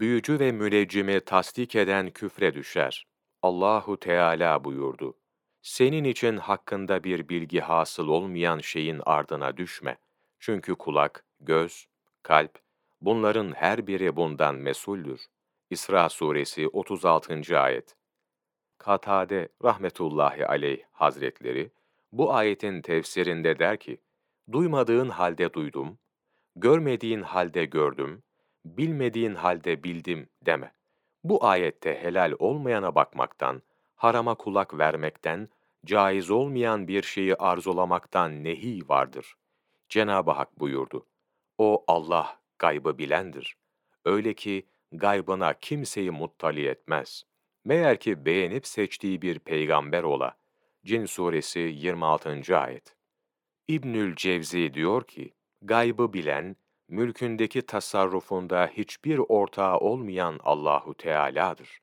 büyücü ve müneccimi tasdik eden küfre düşer. Allahu Teala buyurdu. Senin için hakkında bir bilgi hasıl olmayan şeyin ardına düşme. Çünkü kulak, göz, kalp, bunların her biri bundan mesuldür. İsra suresi 36. ayet. Katade rahmetullahi aleyh hazretleri bu ayetin tefsirinde der ki, duymadığın halde duydum, görmediğin halde gördüm, bilmediğin halde bildim deme. Bu ayette helal olmayana bakmaktan, harama kulak vermekten, caiz olmayan bir şeyi arzulamaktan nehi vardır. Cenab-ı Hak buyurdu. O Allah gaybı bilendir. Öyle ki gaybına kimseyi muttali etmez. Meğer ki beğenip seçtiği bir peygamber ola. Cin suresi 26. ayet. İbnül Cevzi diyor ki, gaybı bilen, mülkündeki tasarrufunda hiçbir ortağı olmayan Allahu Teala'dır.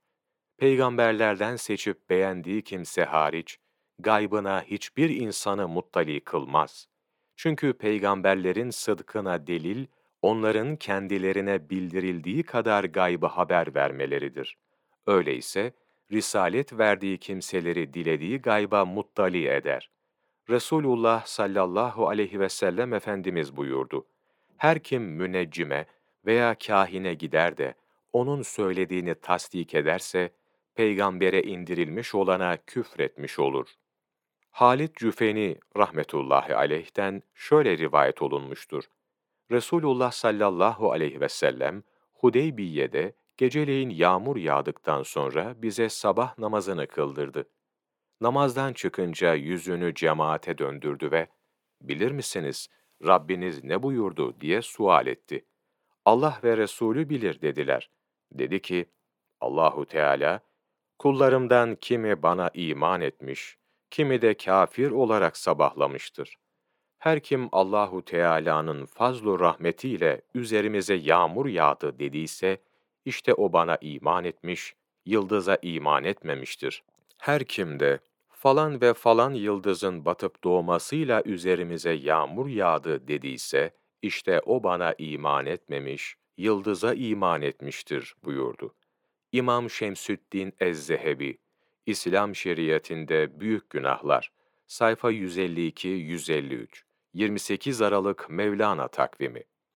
Peygamberlerden seçip beğendiği kimse hariç, gaybına hiçbir insanı muttali kılmaz. Çünkü peygamberlerin sıdkına delil, onların kendilerine bildirildiği kadar gaybı haber vermeleridir. Öyleyse, risalet verdiği kimseleri dilediği gayba muttali eder. Resulullah sallallahu aleyhi ve sellem Efendimiz buyurdu. Her kim müneccime veya kahine gider de onun söylediğini tasdik ederse, peygambere indirilmiş olana küfretmiş olur. Halid Cüfeni rahmetullahi aleyh'ten şöyle rivayet olunmuştur. Resulullah sallallahu aleyhi ve sellem Hudeybiye'de geceleyin yağmur yağdıktan sonra bize sabah namazını kıldırdı. Namazdan çıkınca yüzünü cemaate döndürdü ve "Bilir misiniz Rabbiniz ne buyurdu?" diye sual etti. Allah ve Resulü bilir dediler. Dedi ki: Allahu Teala kullarımdan kimi bana iman etmiş, kimi de kafir olarak sabahlamıştır. Her kim Allahu Teala'nın fazlu rahmetiyle üzerimize yağmur yağdı dediyse, işte o bana iman etmiş, yıldıza iman etmemiştir. Her kim de falan ve falan yıldızın batıp doğmasıyla üzerimize yağmur yağdı dediyse, işte o bana iman etmemiş, yıldıza iman etmiştir buyurdu. İmam Şemsüddin Ez-Zehebi, İslam şeriatinde büyük günahlar, sayfa 152-153, 28 Aralık Mevlana takvimi.